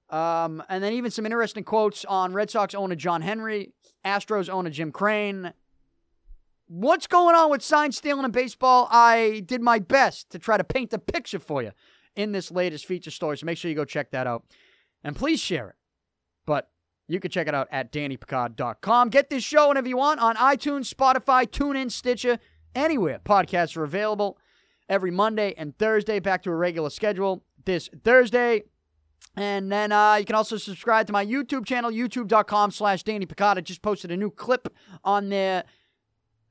Um, and then even some interesting quotes on Red Sox owner John Henry, Astros owner Jim Crane. What's going on with sign stealing in baseball? I did my best to try to paint the picture for you in this latest feature story. So make sure you go check that out. And please share it. But you can check it out at DannyPicard.com. Get this show whenever you want on iTunes, Spotify, TuneIn, Stitcher, anywhere podcasts are available every Monday and Thursday. Back to a regular schedule this Thursday. And then uh, you can also subscribe to my YouTube channel, youtube.com slash Danny. I just posted a new clip on there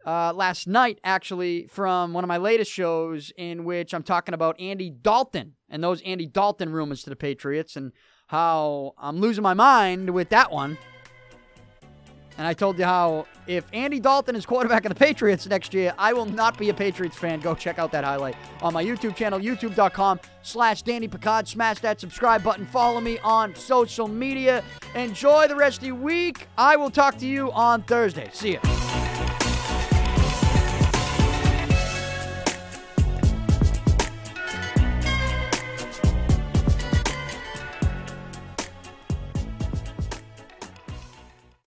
uh, last night, actually, from one of my latest shows in which I'm talking about Andy Dalton and those Andy Dalton rumors to the Patriots and how I'm losing my mind with that one. And I told you how if Andy Dalton is quarterback of the Patriots next year, I will not be a Patriots fan. Go check out that highlight on my YouTube channel, youtube.com slash Danny Picard. Smash that subscribe button. Follow me on social media. Enjoy the rest of your week. I will talk to you on Thursday. See ya.